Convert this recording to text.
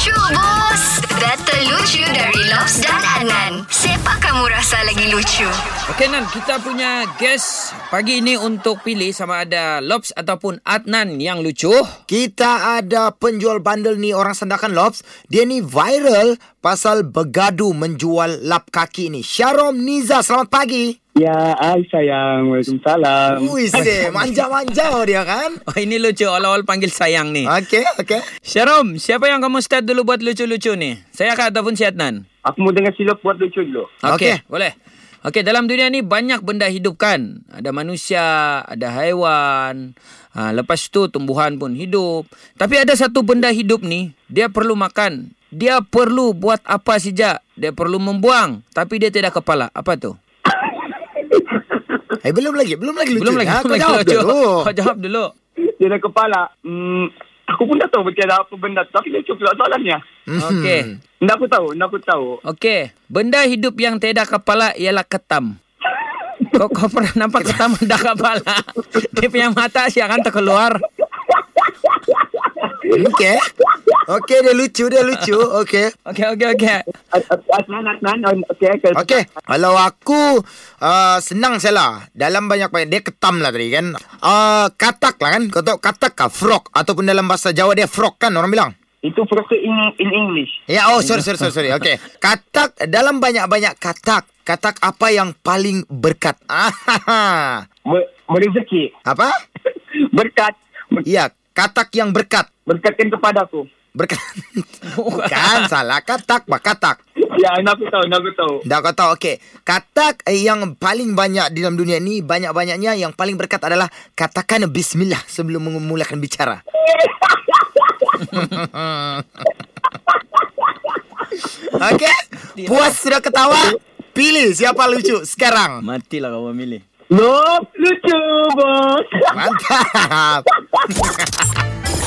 Lucu bos Data lucu dari Lobs dan Adnan Siapa kamu rasa lagi lucu? Okey Nan, kita punya guest pagi ini untuk pilih sama ada Lobs ataupun Adnan yang lucu. Kita ada penjual bandel ni orang sandakan Lobs. Dia ni viral pasal begadu menjual lap kaki ni. Syarom Niza, selamat pagi. Ya, hai sayang. Waalaikumsalam. Ui, se, manja-manja dia kan? Oh, ini lucu awal-awal panggil sayang ni. Okey, okey. Syarom, siapa yang kamu start dulu buat lucu-lucu ni? Saya kah ataupun si Adnan? Aku mau dengar silap buat lucu dulu. Okey, Okey. boleh. Okey, dalam dunia ni banyak benda hidup kan. Ada manusia, ada haiwan. Ha, lepas tu tumbuhan pun hidup. Tapi ada satu benda hidup ni, dia perlu makan. Dia perlu buat apa saja. Dia perlu membuang. Tapi dia tidak kepala. Apa tu? Eh, belum lagi, belum lagi lucu. belum lagi. Ha, belum kau jawab dulu. Kau jawab dulu. Dia ada kepala. Hmm, aku pun tak tahu betul ada apa benda tu. Tapi lucu pula soalannya. Hmm. Okey. Nak aku tahu, nak aku tahu. Okey. Benda hidup yang tidak kepala ialah ketam. Kau, kau pernah nampak ketam ada kepala? Dia punya mata sih akan terkeluar. Okey. Okey, dia lucu, dia lucu. Okey. Okey, okey, okey. Adnan, Adnan. Okey, okey. Okey, kalau aku uh, senang saya lah. Dalam banyak-banyak dia ketam lah tadi kan. Uh, katak lah kan. Kau tahu katak kah? Frog ataupun dalam bahasa Jawa dia frog kan orang bilang. Itu proper in, in English. Ya, oh sorry sorry sorry sorry. Okey. Katak dalam banyak-banyak katak. Katak apa yang paling berkat? Ah, Ber, berezeki. apa? Berkat. Ber, Ya, katak yang berkat. berkatkan kepada aku. Berkat. Bukan salah katak, pak katak. Ya, nak aku tahu, nak aku tahu. Dah kau tahu okey. Katak eh, yang paling banyak di dalam dunia ni banyak-banyaknya yang paling berkat adalah katakan bismillah sebelum memulakan bicara. okey? Puas sudah ketawa? Pilih siapa lucu sekarang. Matilah kau memilih. Loh, lucu, bos. Mantap.